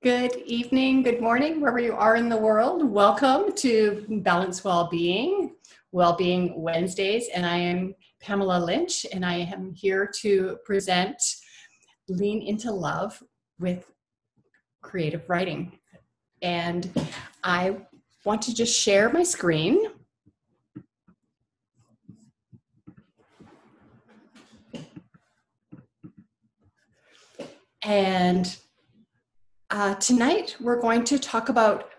Good evening, good morning, wherever you are in the world. Welcome to Balanced Wellbeing, Wellbeing Wednesdays, and I am Pamela Lynch, and I am here to present Lean into Love with creative writing. And I want to just share my screen. And uh, tonight, we're going to talk about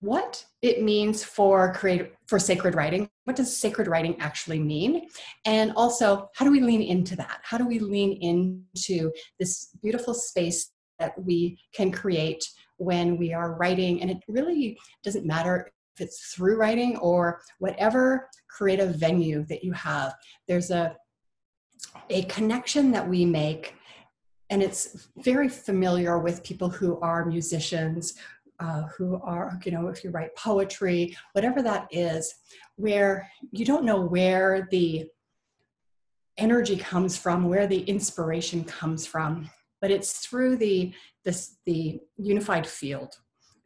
what it means for creative for sacred writing. What does sacred writing actually mean? And also, how do we lean into that? How do we lean into this beautiful space that we can create when we are writing? And it really doesn't matter if it's through writing or whatever creative venue that you have. There's a a connection that we make and it's very familiar with people who are musicians uh, who are you know if you write poetry whatever that is where you don't know where the energy comes from where the inspiration comes from but it's through the this the unified field.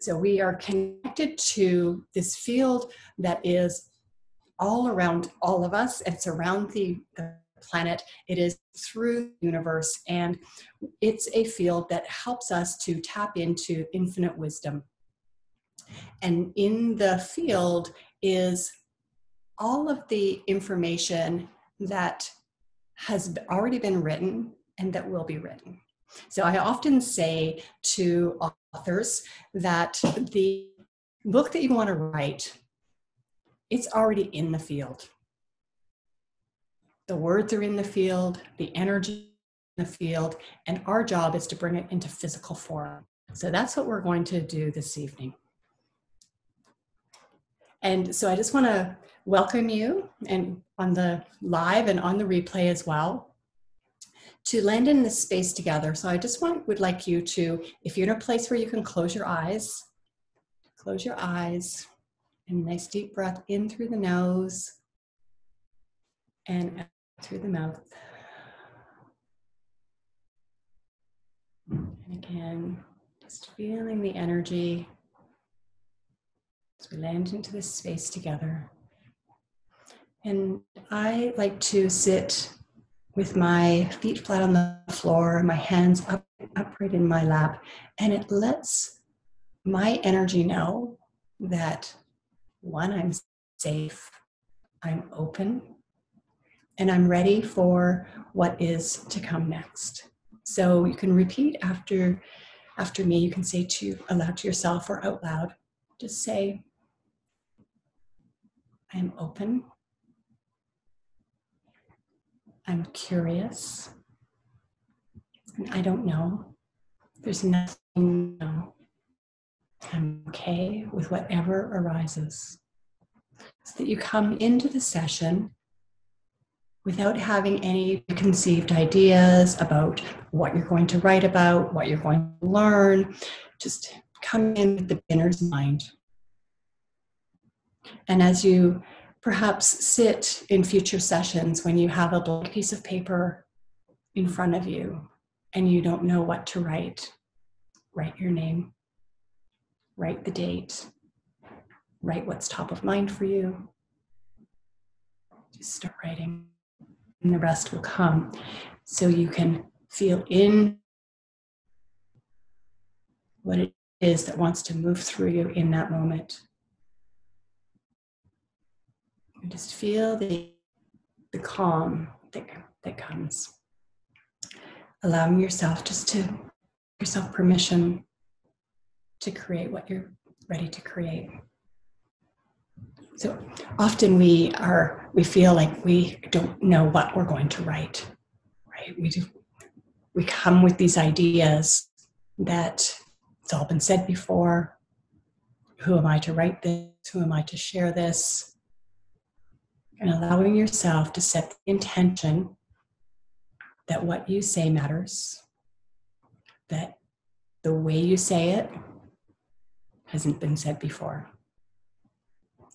So we are connected to this field that is all around all of us. It's around the, the planet, it is through the universe, and it's a field that helps us to tap into infinite wisdom. And in the field is all of the information that has already been written and that will be written. So I often say to authors that the book that you want to write, it's already in the field the words are in the field, the energy in the field, and our job is to bring it into physical form. So that's what we're going to do this evening. And so I just want to welcome you and on the live and on the replay as well to land in this space together. So I just want would like you to, if you're in a place where you can close your eyes, close your eyes and nice deep breath in through the nose and through the mouth. And again, just feeling the energy as we land into this space together. And I like to sit with my feet flat on the floor, my hands up upright in my lap, and it lets my energy know that one, I'm safe, I'm open, and I'm ready for what is to come next. So you can repeat after after me. You can say to aloud to yourself or out loud. Just say, I am open. I'm curious. And I don't know. There's nothing know. I'm okay with whatever arises. So that you come into the session without having any conceived ideas about what you're going to write about, what you're going to learn. Just come in with the beginner's mind. And as you perhaps sit in future sessions when you have a blank piece of paper in front of you and you don't know what to write, write your name, write the date, write what's top of mind for you. Just start writing and the rest will come. So you can feel in what it is that wants to move through you in that moment. And just feel the, the calm that, that comes. Allowing yourself just to yourself permission to create what you're ready to create. So often we are we feel like we don't know what we're going to write, right? We do, we come with these ideas that it's all been said before. Who am I to write this? Who am I to share this? And allowing yourself to set the intention that what you say matters, that the way you say it hasn't been said before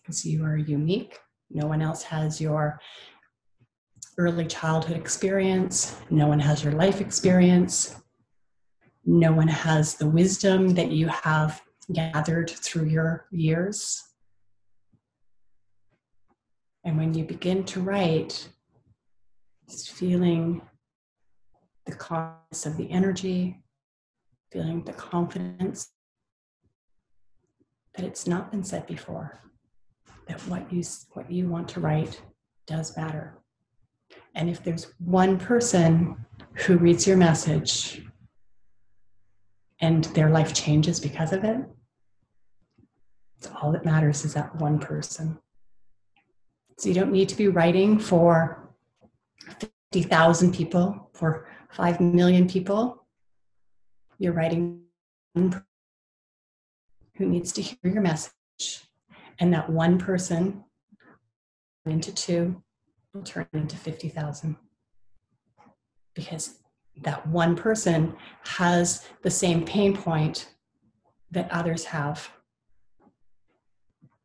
because you are unique. No one else has your early childhood experience, no one has your life experience. No one has the wisdom that you have gathered through your years. And when you begin to write, just feeling the calmness of the energy, feeling the confidence that it's not been said before, that what you, what you want to write does matter. And if there's one person who reads your message and their life changes because of it, all that matters is that one person. So you don't need to be writing for 50,000 people, for 5 million people. You're writing who needs to hear your message. And that one person into two will turn into 50,000. Because that one person has the same pain point that others have.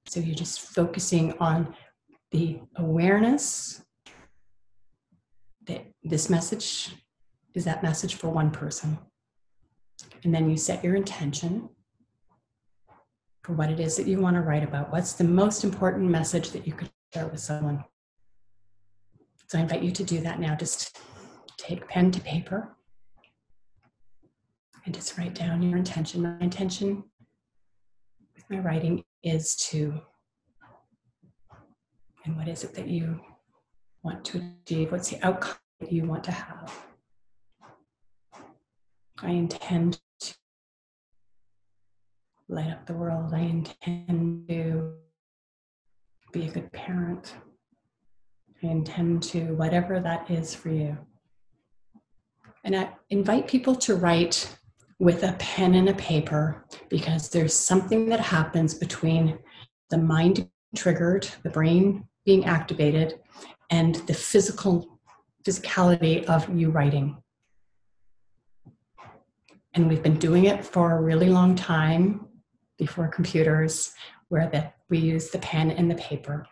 So you're just focusing on the awareness that this message is that message for one person. And then you set your intention for what it is that you want to write about. What's the most important message that you could share with someone? So I invite you to do that now. Just take pen to paper and just write down your intention. My intention with my writing is to, and what is it that you want to achieve? What's the outcome that you want to have? I intend light up the world. I intend to be a good parent. I intend to, whatever that is for you. And I invite people to write with a pen and a paper because there's something that happens between the mind triggered, the brain being activated, and the physical physicality of you writing. And we've been doing it for a really long time before computers, where the, we use the pen and the paper.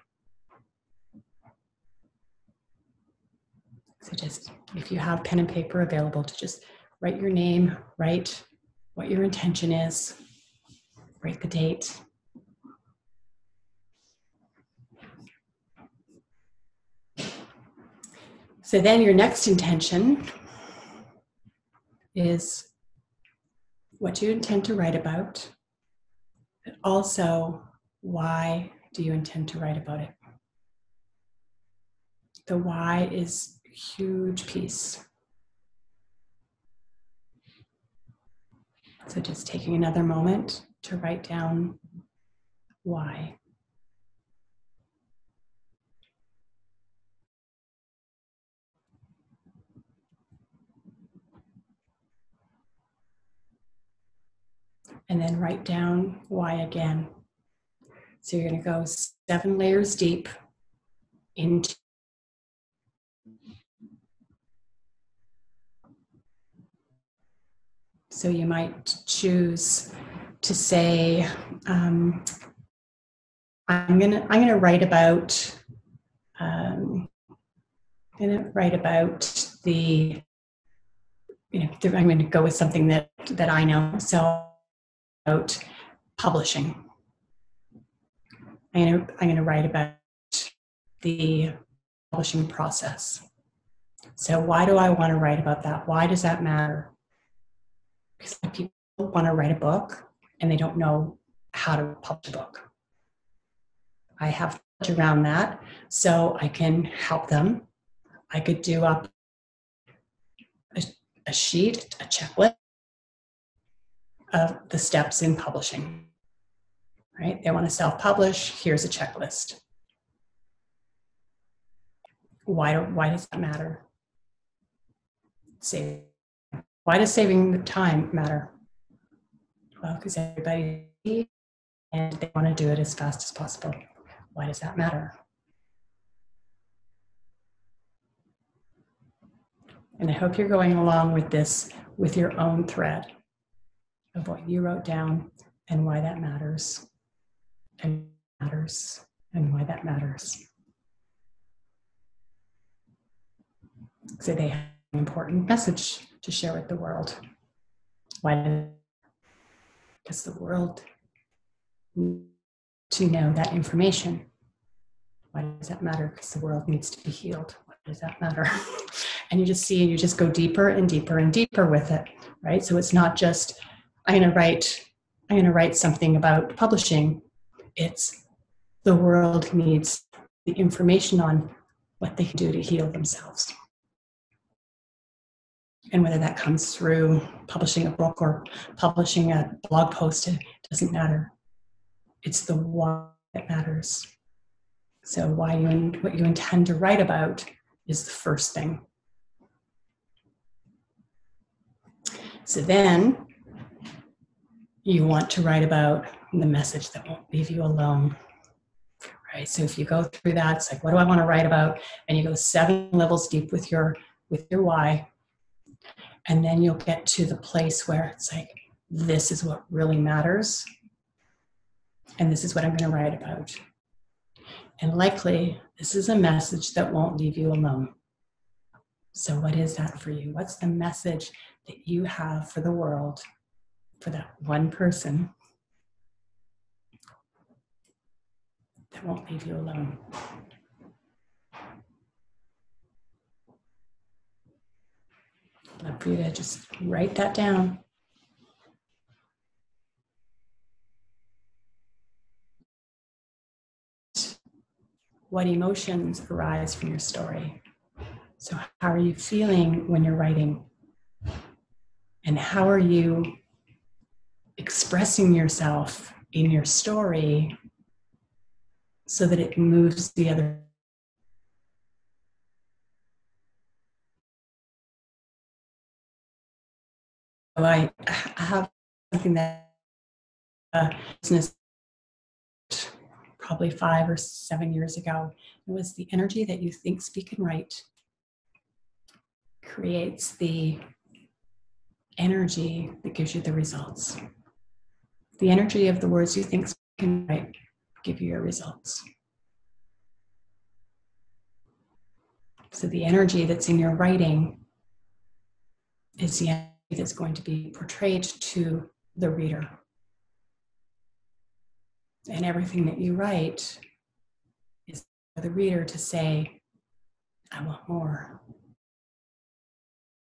So just if you have pen and paper available to just write your name, write what your intention is, write the date. So then your next intention is what you intend to write about, but also why do you intend to write about it? The why is huge piece. So just taking another moment to write down why. And then write down why again. So you're going to go seven layers deep into So you might choose to say, um, I'm gonna I'm gonna write about um, I'm gonna write about the you know I'm going to go with something that that I know. So about publishing. I'm gonna I'm gonna write about the publishing process. So why do I want to write about that? Why does that matter? because people want to write a book and they don't know how to publish a book. I have to around that so I can help them. I could do up a, a sheet, a checklist of the steps in publishing. Right? They want to self-publish. Here's a checklist. Why, do, why does that matter? Say why does saving the time matter? Well, because everybody and they want to do it as fast as possible. Why does that matter? And I hope you're going along with this with your own thread of what you wrote down and why that matters and matters and why that matters. So they have an important message to share with the world. Why? Because the world to know that information. Why does that matter? Because the world needs to be healed. Why does that matter? and you just see and you just go deeper and deeper and deeper with it, right? So it's not just I'm to write I'm to write something about publishing. It's the world needs the information on what they can do to heal themselves. And whether that comes through publishing a book or publishing a blog post, it doesn't matter. It's the why that matters. So, why you what you intend to write about is the first thing. So then you want to write about the message that won't leave you alone. Right. So if you go through that, it's like, what do I want to write about? And you go seven levels deep with your with your why. And then you'll get to the place where it's like, this is what really matters. And this is what I'm going to write about. And likely, this is a message that won't leave you alone. So, what is that for you? What's the message that you have for the world, for that one person that won't leave you alone? I'd love for you to just write that down. What emotions arise from your story? So, how are you feeling when you're writing? And how are you expressing yourself in your story so that it moves the other? I have something that uh, business probably five or seven years ago. It was the energy that you think, speak, and write creates the energy that gives you the results. The energy of the words you think, can write give you your results. So the energy that's in your writing is the energy that's going to be portrayed to the reader and everything that you write is for the reader to say, I want more.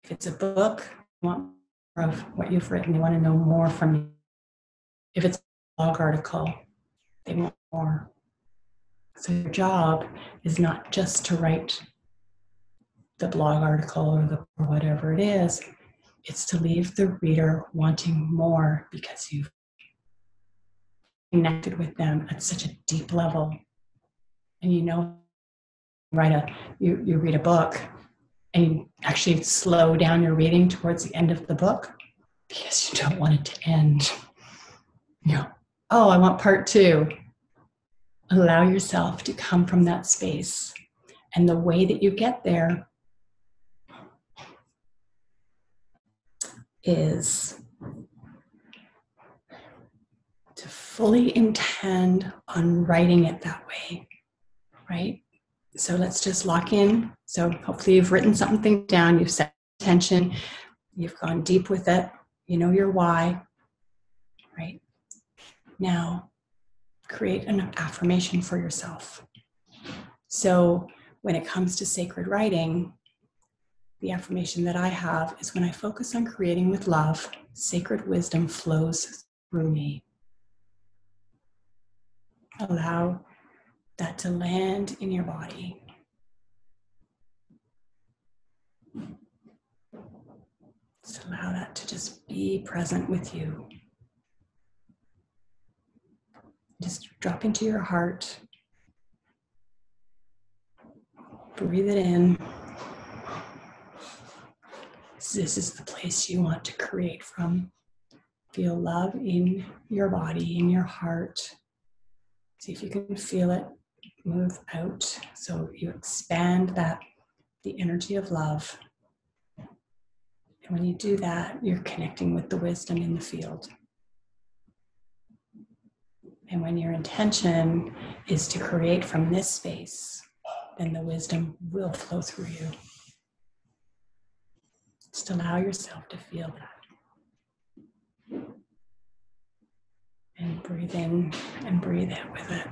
If it's a book, you want more of what you've written, they want to know more from you. If it's a blog article, they want more. So your job is not just to write the blog article or the or whatever it is, it's to leave the reader wanting more because you've connected with them at such a deep level. And you know, write a you, you read a book and you actually slow down your reading towards the end of the book because you don't want it to end. Know, oh, I want part two. Allow yourself to come from that space. And the way that you get there is to fully intend on writing it that way, right? So let's just lock in. So hopefully you've written something down, you've set attention, you've gone deep with it, you know your why? Now create an affirmation for yourself. So when it comes to sacred writing, the affirmation that I have is when I focus on creating with love, sacred wisdom flows through me. Allow that to land in your body. Just allow that to just be present with you. Just drop into your heart. Breathe it in. This is the place you want to create from. Feel love in your body, in your heart. See if you can feel it move out. So you expand that, the energy of love. And when you do that, you're connecting with the wisdom in the field. And when your intention is to create from this space, then the wisdom will flow through you. Just allow yourself to feel that. And breathe in and breathe out with it.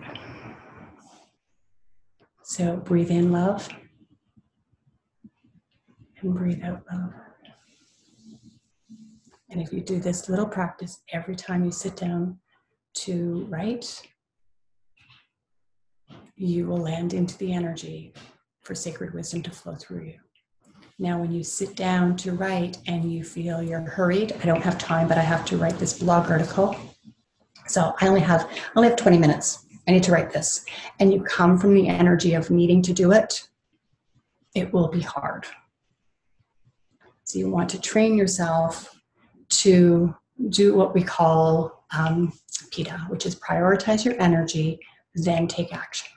So breathe in love and breathe out love. And if you do this little practice every time you sit down to write, you will land into the energy for sacred wisdom to flow through you. Now, when you sit down to write and you feel you're hurried, I don't have time, but I have to write this blog article. So I only have I only have 20 minutes. I need to write this. And you come from the energy of needing to do it, it will be hard. So you want to train yourself to do what we call um, PITA, which is prioritize your energy, then take action.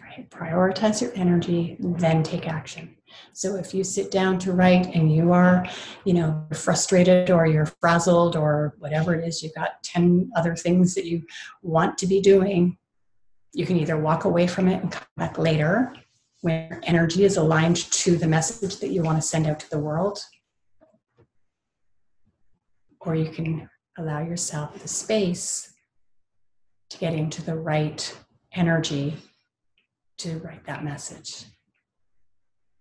Right? Prioritize your energy, then take action. So if you sit down to write and you are, you know, frustrated or you're frazzled or whatever it is, you've got 10 other things that you want to be doing, you can either walk away from it and come back later when energy is aligned to the message that you want to send out to the world or you can allow yourself the space to get into the right energy to write that message.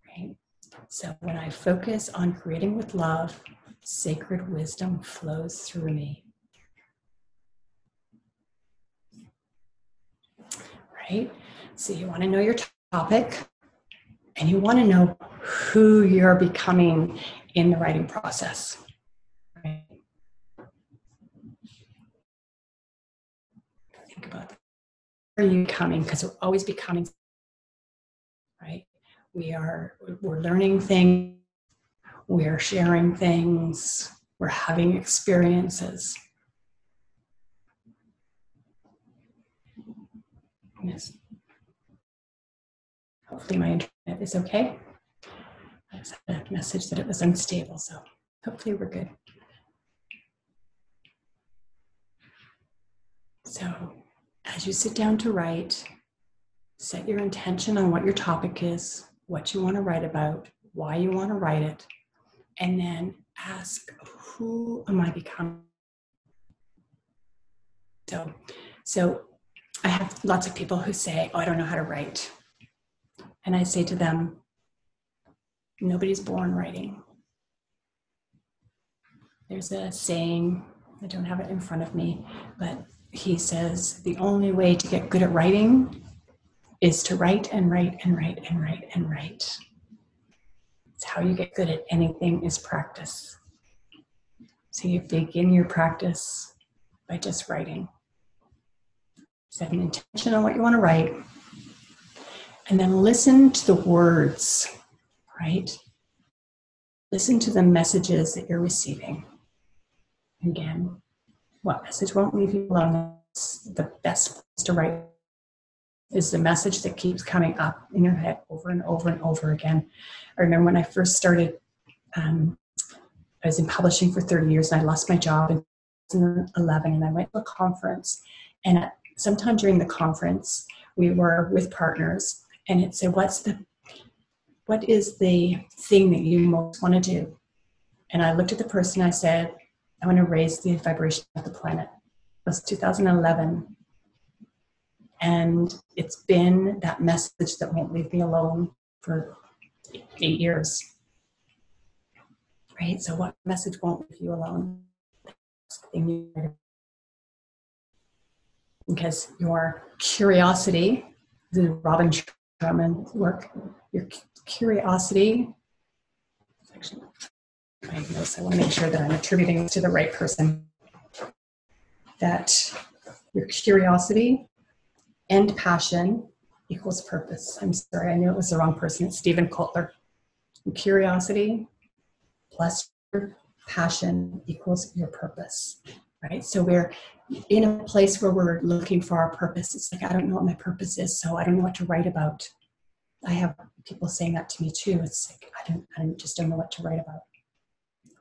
Right? So when I focus on creating with love, sacred wisdom flows through me. Right? So you want to know your topic and you want to know who you're becoming in the writing process. About that. Are you coming? Because we're always becoming, right? We are, we're learning things, we're sharing things, we're having experiences. Yes. Hopefully my internet is okay. I just had a message that it was unstable, so hopefully we're good. So as you sit down to write, set your intention on what your topic is, what you want to write about, why you want to write it, and then ask, who am I becoming? So, so I have lots of people who say, oh, I don't know how to write. And I say to them, nobody's born writing. There's a saying, I don't have it in front of me, but he says the only way to get good at writing is to write and write and write and write and write. It's how you get good at anything is practice. So you begin your practice by just writing. Set an intention on what you want to write, and then listen to the words, right? Listen to the messages that you're receiving. Again, what message won't leave you alone? the best place to write is the message that keeps coming up in your head over and over and over again. I remember when I first started, um, I was in publishing for 30 years and I lost my job in 2011 and I went to a conference and at, sometime during the conference we were with partners and it said, what's the, what is the thing that you most want to do? And I looked at the person, I said, I want to raise the vibration of the planet. It was 2011. And it's been that message that won't leave me alone for eight years. Right? So, what message won't leave you alone? Because your curiosity, the Robin Sharma work, your curiosity, I want to make sure that I'm attributing to the right person. That your curiosity and passion equals purpose. I'm sorry, I knew it was the wrong person. It's Steven Kotler. Curiosity plus your passion equals your purpose, right? So we're in a place where we're looking for our purpose. It's like, I don't know what my purpose is, so I don't know what to write about. I have people saying that to me too. It's like, I don't, I just don't know what to write about.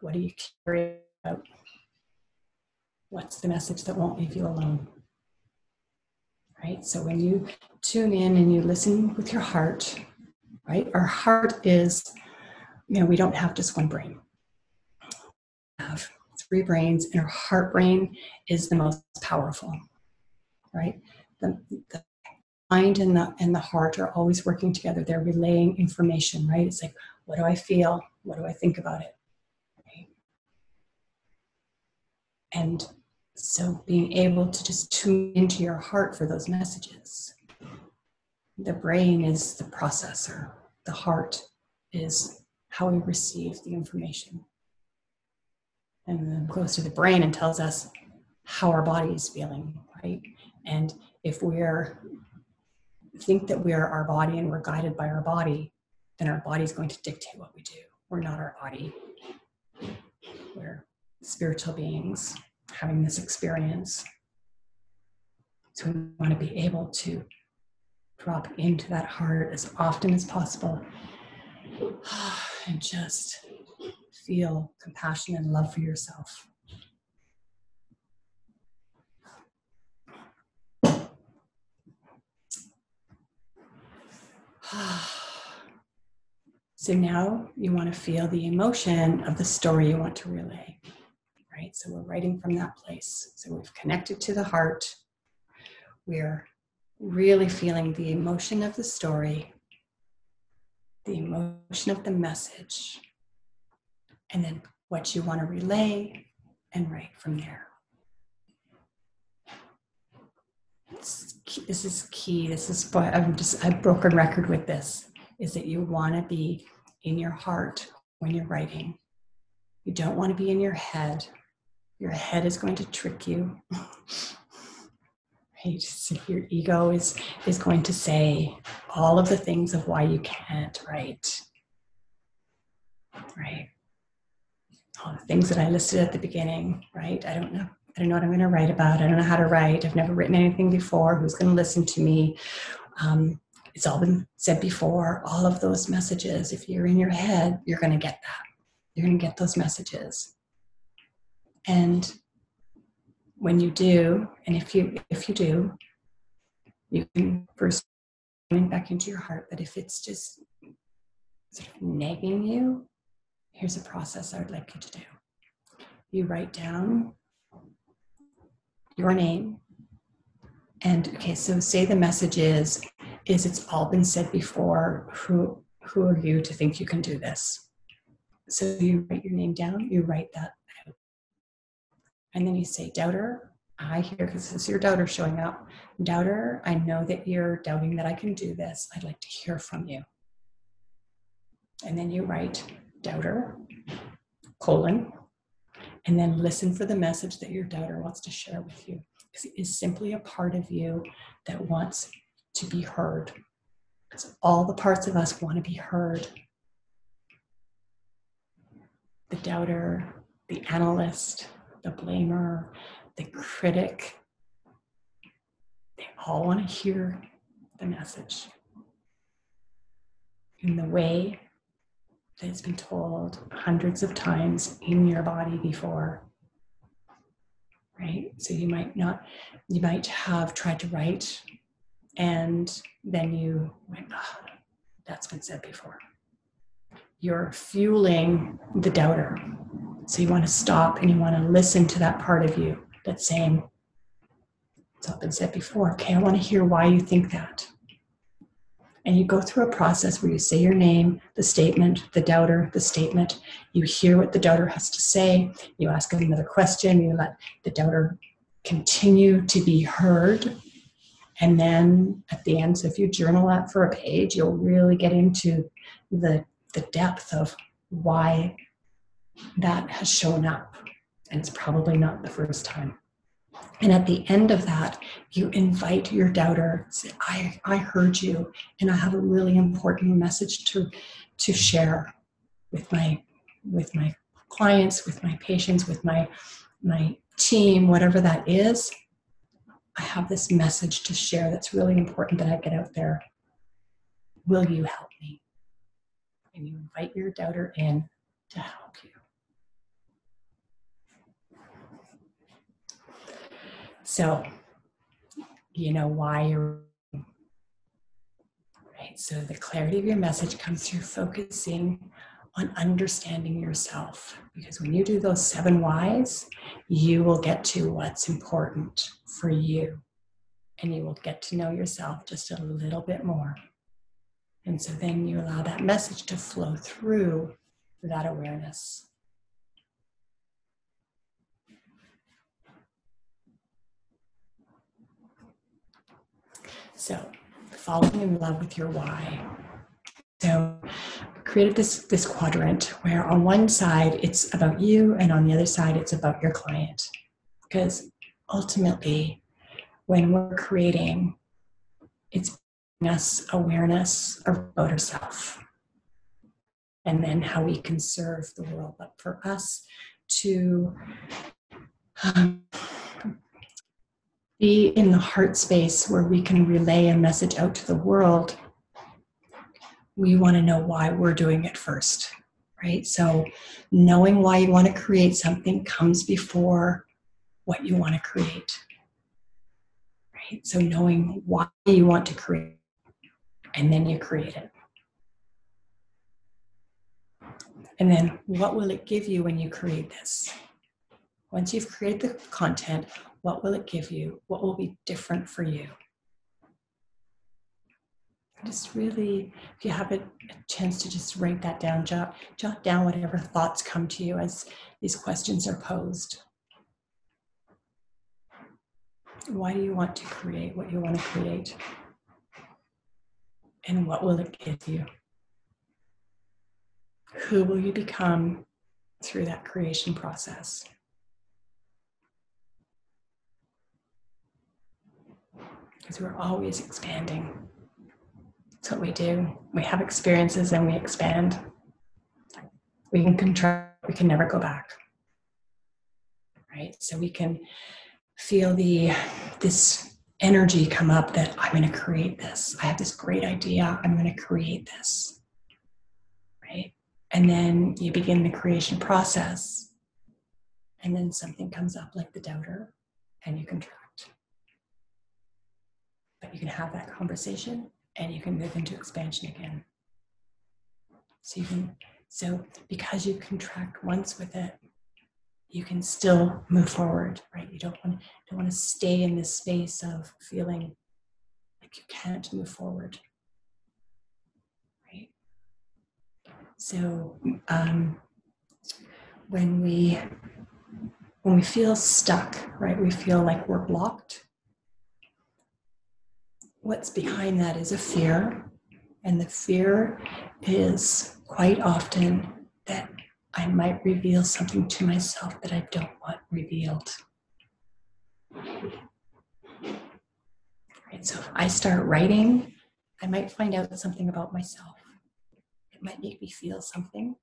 What are you curious about? What's the message that won't leave you alone? Right? So when you tune in and you listen with your heart, right? Our heart is, you know, we don't have just one brain. We have three brains, and our heart brain is the most powerful, right? The, the mind and the and the heart are always working together. They're relaying information, right? It's like, what do I feel? What do I think about it? Right? And so being able to just tune into your heart for those messages. The brain is the processor. The heart is how we receive the information. And then goes to the brain and tells us how our body is feeling, right? And if we're think that we are our body and we're guided by our body, then our body is going to dictate what we do. We're not our body. We're spiritual beings having this experience. So we want to be able to drop into that heart as often as possible and just feel compassion and love for yourself. So now you want to feel the emotion of the story you want to relay, right? So we're writing from that place. So we've connected to the heart. We're really feeling the emotion of the story, the emotion of the message, and then what you want to relay and write from there. this is key. This is what I'm just a broken record with this is that you want to be in your heart when you're writing. You don't want to be in your head. Your head is going to trick you. right? So your ego is is going to say all of the things of why you can't write. Right? All the things that I listed at the beginning, right? I don't know. I don't know what I'm going to write about. I don't know how to write. I've never written anything before. Who's going to listen to me? Um, it's all been said before. All of those messages, if you're in your head, you're going to get that. You're going to get those messages. And when you do, and if you if you do, you can first coming back into your heart. But if it's just sort of nagging you, here's a process I would like you to do. You write down your name. And okay, so say the message is, is it's all been said before. Who who are you to think you can do this? So you write your name down, you write that. And then you say, doubter, I hear because this is your doubter showing up. Doubter, I know that you're doubting that I can do this. I'd like to hear from you. And then you write doubter, colon, and then listen for the message that your doubter wants to share with you because it is simply a part of you that wants to be heard because all the parts of us want to be heard the doubter the analyst the blamer the critic they all want to hear the message in the way that it's been told hundreds of times in your body before. Right? So you might not, you might have tried to write and then you went, oh, that's been said before. You're fueling the doubter. So you want to stop and you want to listen to that part of you that's saying, it's all been said before. Okay, I want to hear why you think that and you go through a process where you say your name, the statement, the doubter, the statement. You hear what the doubter has to say. You ask another question. You let the doubter continue to be heard. And then at the end, so if you journal that for a page, you'll really get into the, the depth of why that has shown up. And it's probably not the first time. And at the end of that, you invite your doubter, say, I, I heard you, and I have a really important message to, to share with my, with my clients, with my patients, with my, my team, whatever that is. I have this message to share that's really important that I get out there. Will you help me? And you invite your doubter in to help you. So, you know why you're right. So, the clarity of your message comes through focusing on understanding yourself. Because when you do those seven whys, you will get to what's important for you. And you will get to know yourself just a little bit more. And so then you allow that message to flow through that awareness. So, falling in love with your why. So, created this this quadrant where on one side it's about you and on the other side it's about your client. Because ultimately, when we're creating, it's us awareness about ourselves and then how we can serve the world. But for us to um, be in the heart space where we can relay a message out to the world, we want to know why we're doing it first, right? So, knowing why you want to create something comes before what you want to create, right? So, knowing why you want to create, and then you create it. And then, what will it give you when you create this? Once you've created the content, what will it give you? What will be different for you? Just really, if you have a, a chance to just write that down, jot, jot down whatever thoughts come to you as these questions are posed. Why do you want to create what you want to create? And what will it give you? Who will you become through that creation process? Because we're always expanding. That's what we do. We have experiences and we expand. We can control, we can never go back. Right? So we can feel the this energy come up that I'm going to create this. I have this great idea. I'm going to create this. Right? And then you begin the creation process. And then something comes up like the doubter, and you contract. But you can have that conversation and you can move into expansion again. So you can so because you contract once with it, you can still move forward, right? You don't want don't want to stay in this space of feeling like you can't move forward. Right? So um, when we when we feel stuck, right, we feel like we're blocked. What's behind that is a fear, and the fear is quite often that I might reveal something to myself that I don't want revealed. Right, so if I start writing, I might find out something about myself. It might make me feel something.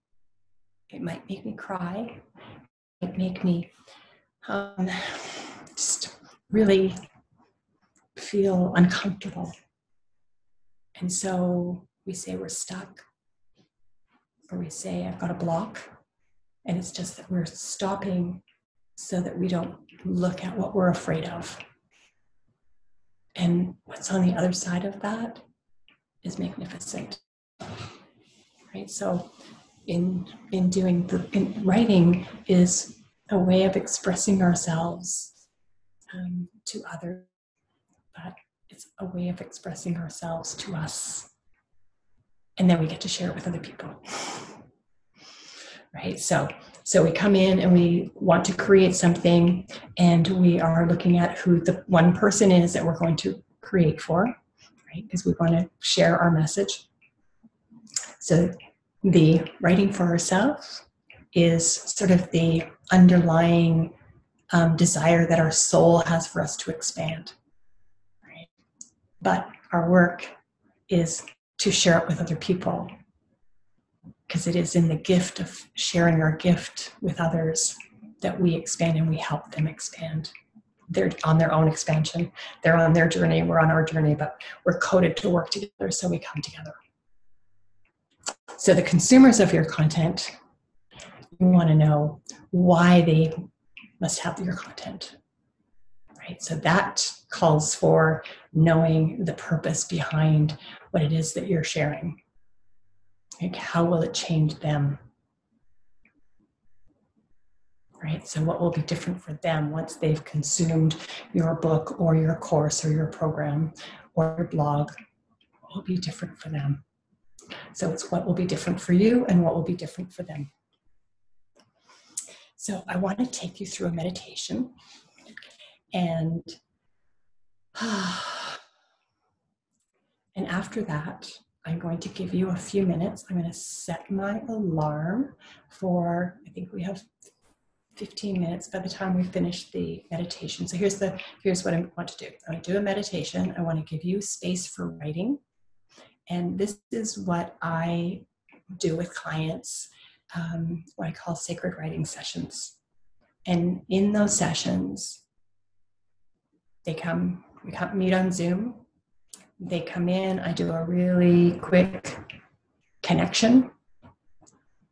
It might make me cry. It might make me um, just really feel uncomfortable. And so we say we're stuck, or we say I've got a block. And it's just that we're stopping so that we don't look at what we're afraid of. And what's on the other side of that is magnificent right? So in in doing the in writing is a way of expressing ourselves um, to others, but it's a way of expressing ourselves to us, and then we get to share it with other people, right? So so we come in and we want to create something, and we are looking at who the one person is that we're going to create for, right? Because we want to share our message so the writing for ourselves is sort of the underlying um, desire that our soul has for us to expand. But our work is to share it with other people because it is in the gift of sharing our gift with others that we expand and we help them expand. They're on their own expansion. They're on their journey. We're on our journey, but we're coded to work together, so we come together. So the consumers of your content, you want to know why they must have your content. Right? So that calls for knowing the purpose behind what it is that you're sharing. Like, how will it change them? Right? So, what will be different for them once they've consumed your book or your course or your program or your blog? What will be different for them? So, it's what will be different for you and what will be different for them. So, I want to take you through a meditation and and after that, I'm going to give you a few minutes. I'm going to set my alarm for, I think we have 15 minutes by the time we finish the meditation. So here's the here's what I want to do. I want to do a meditation. I want to give you space for writing. And this is what I do with clients, um, what I call sacred writing sessions. And in those sessions, they come, we come meet on Zoom. They come in, I do a really quick connection,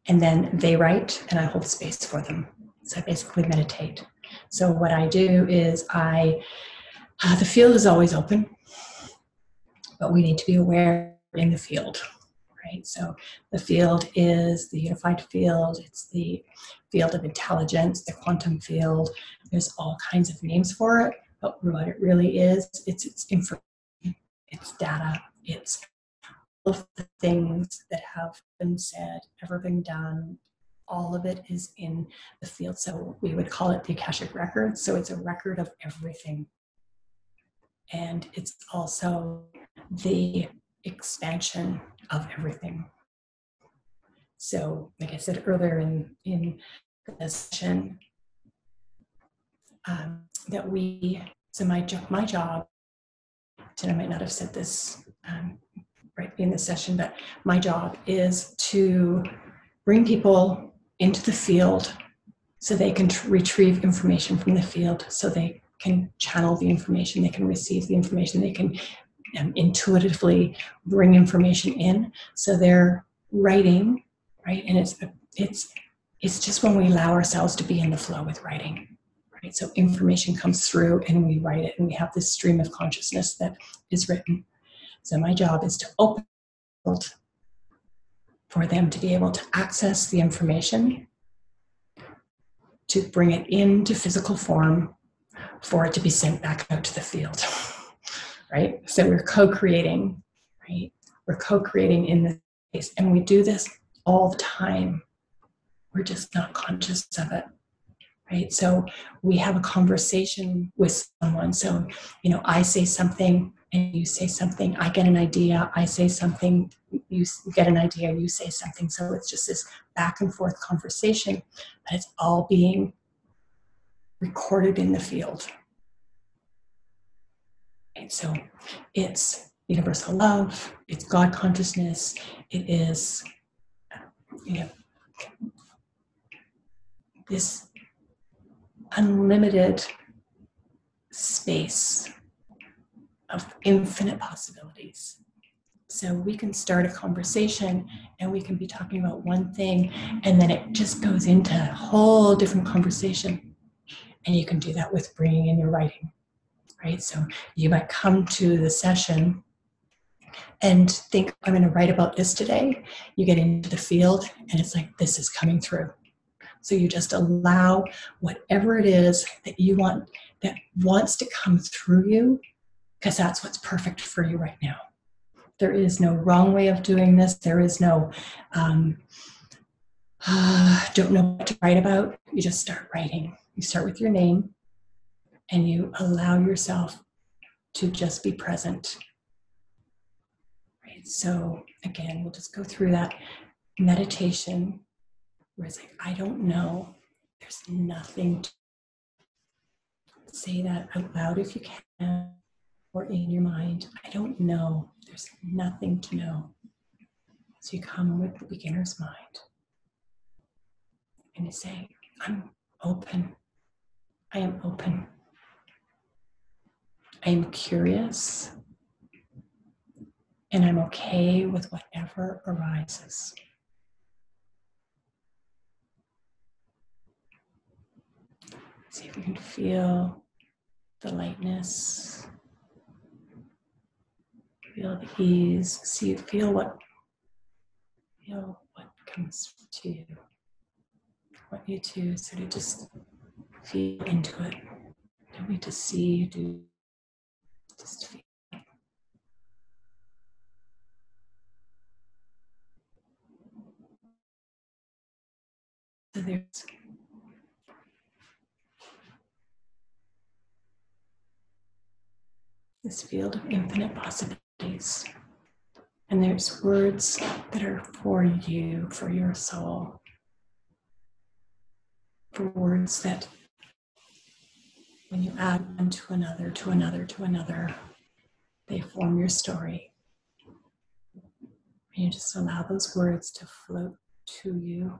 and then they write, and I hold space for them. So I basically meditate. So what I do is I, uh, the field is always open, but we need to be aware in the field, right? So the field is the unified field, it's the field of intelligence, the quantum field. There's all kinds of names for it. But what it really is, it's it's information, it's data, it's all of the things that have been said, ever been done. All of it is in the field. So we would call it the Akashic record. So it's a record of everything. And it's also the expansion of everything. So, like I said earlier in, in the session, um, that we, so my, my job, and I might not have said this um, right in this session, but my job is to bring people into the field so they can t- retrieve information from the field, so they can channel the information, they can receive the information, they can um, intuitively bring information in. So they're writing, right? And it's it's it's just when we allow ourselves to be in the flow with writing right? So information comes through and we write it and we have this stream of consciousness that is written. So my job is to open for them to be able to access the information, to bring it into physical form, for it to be sent back out to the field, right? So we're co-creating, right? We're co-creating in this space, and we do this all the time. We're just not conscious of it right? So we have a conversation with someone. So, you know, I say something and you say something, I get an idea, I say something, you get an idea, you say something. So it's just this back and forth conversation, but it's all being recorded in the field. And so it's universal love, it's God consciousness, it is, you know, this unlimited space of infinite possibilities. So we can start a conversation and we can be talking about one thing and then it just goes into a whole different conversation. And you can do that with bringing in your writing, right? So you might come to the session and think, I'm going to write about this today. You get into the field and it's like, this is coming through. So you just allow whatever it is that you want, that wants to come through you, because that's what's perfect for you right now. There is no wrong way of doing this. There is no, um, uh, don't know what to write about. You just start writing. You start with your name and you allow yourself to just be present. Right. So, again, we'll just go through that meditation where it's like, I don't know. There's nothing to say that out loud if you can, or in your mind. I don't know. There's nothing to know. So you come with the beginner's mind and you say, I'm open. I am open. I am curious. And I'm okay with whatever arises. See if you can feel the lightness, feel the ease. See, feel what Feel what comes to you. I want you to sort of just feel into it. Don't need to see you do. Just feel. So there's this field of infinite possibilities. And there's words that are for you, for your soul. For words that, when you add one to another, to another, to another, they form your story. And you just allow those words to float to you.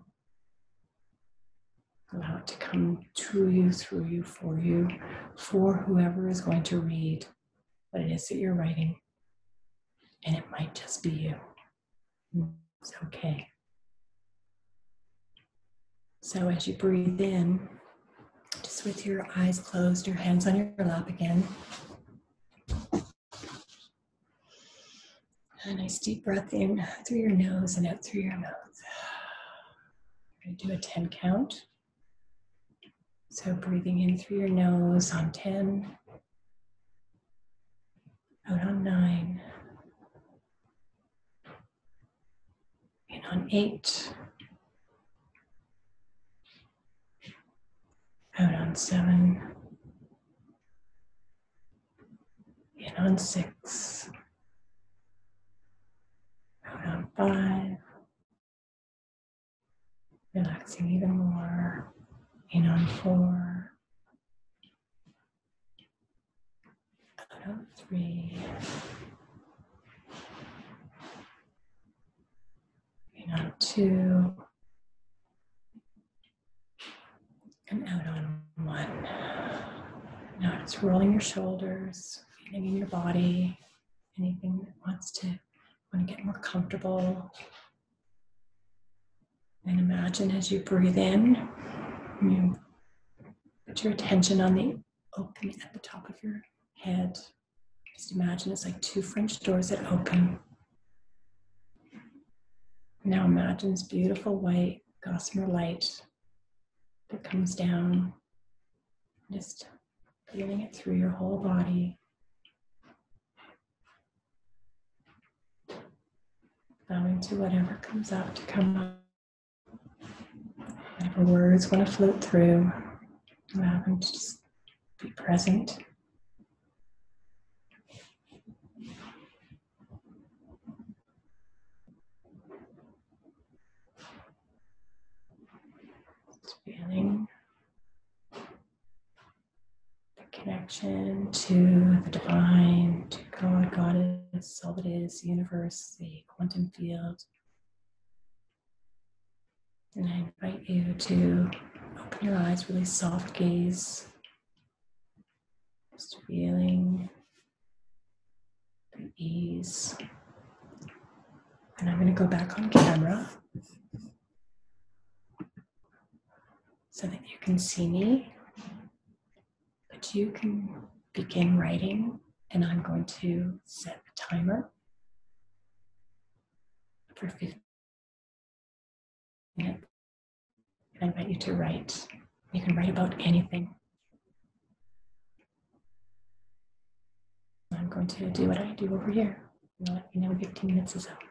Allow it to come to you, through you, for you, for whoever is going to read what it is that you're writing. And it might just be you. It's okay. So as you breathe in, just with your eyes closed, your hands on your lap again. A nice deep breath in through your nose and out through your mouth. We're going to do a 10 count. So breathing in through your nose on 10, out on 9, in on 8, out on 7, in on 6, out on 5, relaxing even more. In on four, out three, on two, and out on one. Now just rolling your shoulders, feeling in your body, anything that wants to want to get more comfortable. And imagine as you breathe in, you put your attention on the opening at the top of your head. Just imagine it's like two French doors that open. Now imagine this beautiful white gossamer light that comes down, just feeling it through your whole body. Bowing to whatever comes up to come up. Whatever words want to float through, allow them to just be present. Just feeling the connection to the divine, to God, Goddess, all that is, the universe, the quantum field. And I invite you to open your eyes, really soft gaze. Just feeling the ease. And I'm going to go back on camera so that you can see me. But you can begin writing, and I'm going to set a timer for 15 minutes. I invite you to write. You can write about anything. I'm going to do what I do over here. I'll let you know when 15 minutes is up.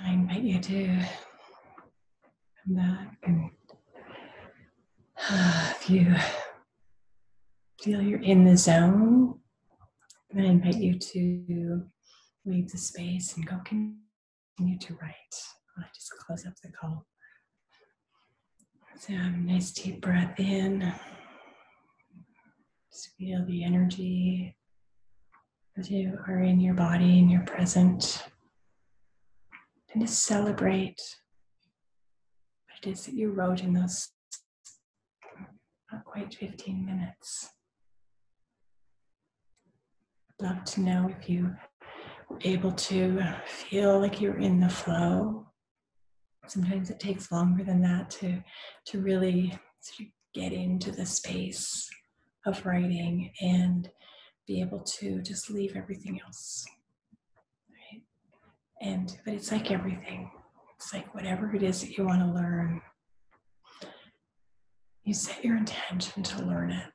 I invite you to come back and if you feel you're in the zone, I invite you to leave the space and go continue to write. I just close up the call. So nice deep breath in. Just feel the energy as you are in your body and you're present. And just celebrate what it is that you wrote in those not quite 15 minutes. I'd love to know if you were able to uh, feel like you're in the flow. Sometimes it takes longer than that to, to really sort of get into the space of writing and be able to just leave everything else. And but it's like everything. It's like whatever it is that you want to learn. You set your intention to learn it.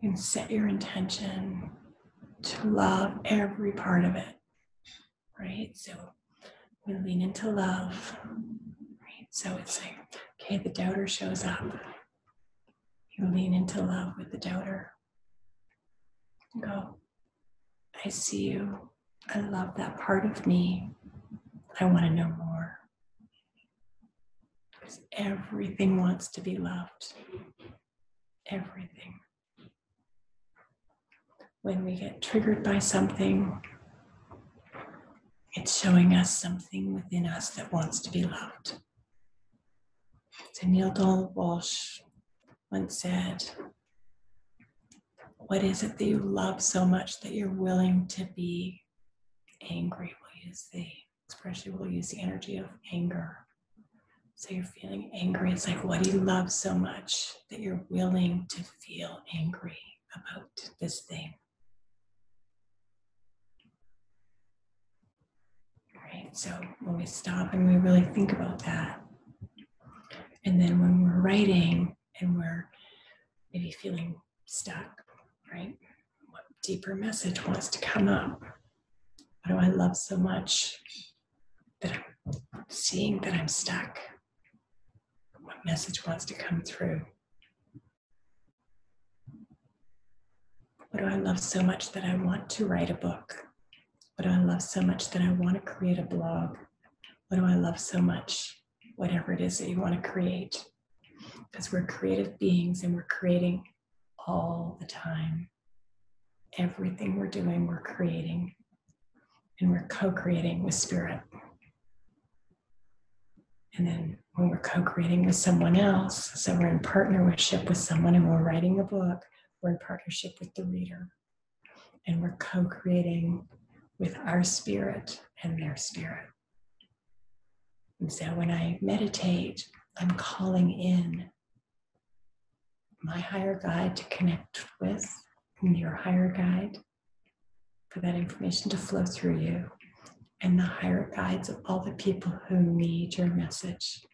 You set your intention to love every part of it. Right? So we lean into love. Right? So it's like, okay, the doubter shows up. You lean into love with the doubter. Go, I see you. I love that part of me. I want to know more. Because everything wants to be loved. Everything. When we get triggered by something, it's showing us something within us that wants to be loved. So Donald Walsch once said, What is it that you love so much that you're willing to be angry? We'll use the expression, we'll use the energy of anger. So you're feeling angry. It's like, what do you love so much that you're willing to feel angry about this thing? Right. So when we stop and we really think about that, and then when we're writing, and we're maybe feeling stuck, right? What deeper message wants to come up? What do I love so much that I'm seeing that I'm stuck? What message wants to come through? What do I love so much that I want to write a book? What do I love so much that I want to create a blog? What do I love so much? Whatever it is that you want to create because we're creative beings and we're creating all the time. Everything we're doing, we're creating, and we're co creating with spirit. And then when we're co creating with someone else, so we're in partnership with someone and we're writing a book, we're in partnership with the reader. And we're co creating with our spirit and their spirit. And so when I meditate, I'm calling in my higher guide to connect with and your higher guide for that information to flow through you and the higher guides of all the people who need your message.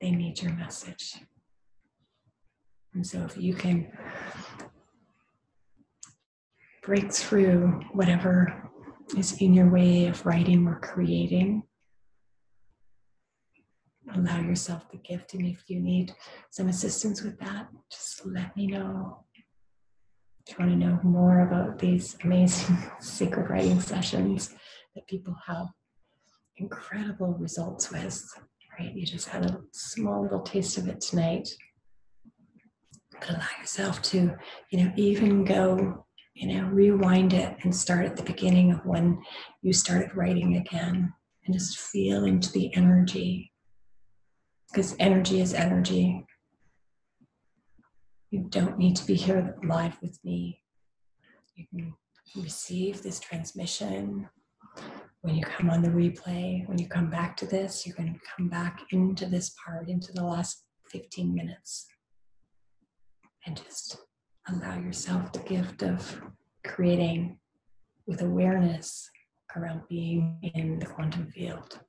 They need your message. And so if you can break through whatever is in your way of writing or creating, allow yourself the gift. And if you need some assistance with that, just let me know. If you want to know more about these amazing sacred writing sessions that people have incredible results with, right? You just had a small little taste of it tonight. But allow yourself to, you know, even go, you know, rewind it and start at the beginning of when you started writing again and just feel into the energy because energy is energy. You don't need to be here live with me. You can receive this transmission. When you come on the replay, when you come back to this, you're going to come back into this part, into the last 15 minutes. And just allow yourself the gift of creating with awareness around being in the quantum field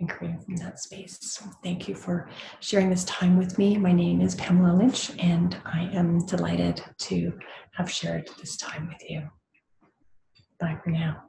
and creating from that space. Thank you for sharing this time with me. My name is Pamela Lynch, and I am delighted to have shared this time with you. Bye for now.